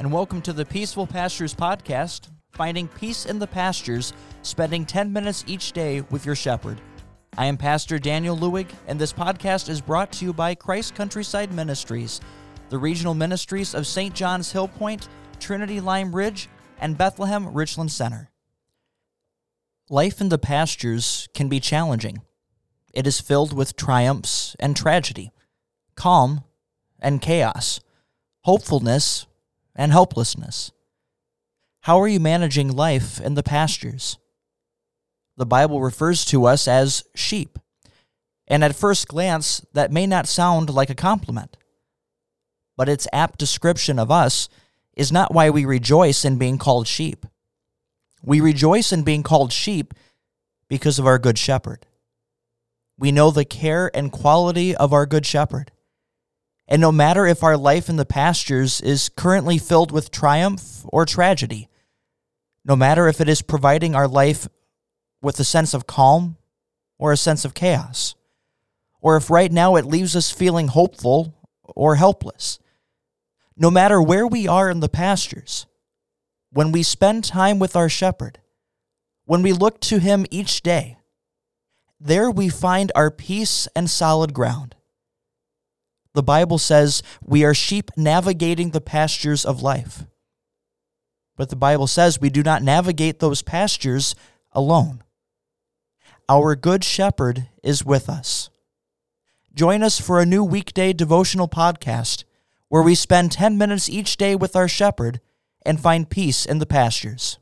and welcome to the Peaceful Pastures Podcast, finding peace in the pastures, spending 10 minutes each day with your shepherd. I am Pastor Daniel Lewig, and this podcast is brought to you by Christ Countryside Ministries, the regional ministries of St. John's Hill Point, Trinity Lime Ridge, and Bethlehem Richland Center. Life in the pastures can be challenging. It is filled with triumphs and tragedy, calm and chaos, hopefulness and helplessness. How are you managing life in the pastures? The Bible refers to us as sheep, and at first glance, that may not sound like a compliment. But its apt description of us is not why we rejoice in being called sheep. We rejoice in being called sheep because of our Good Shepherd. We know the care and quality of our Good Shepherd. And no matter if our life in the pastures is currently filled with triumph or tragedy, no matter if it is providing our life with a sense of calm or a sense of chaos, or if right now it leaves us feeling hopeful or helpless, no matter where we are in the pastures, when we spend time with our shepherd, when we look to him each day, there we find our peace and solid ground. The Bible says we are sheep navigating the pastures of life. But the Bible says we do not navigate those pastures alone. Our Good Shepherd is with us. Join us for a new weekday devotional podcast where we spend 10 minutes each day with our shepherd and find peace in the pastures.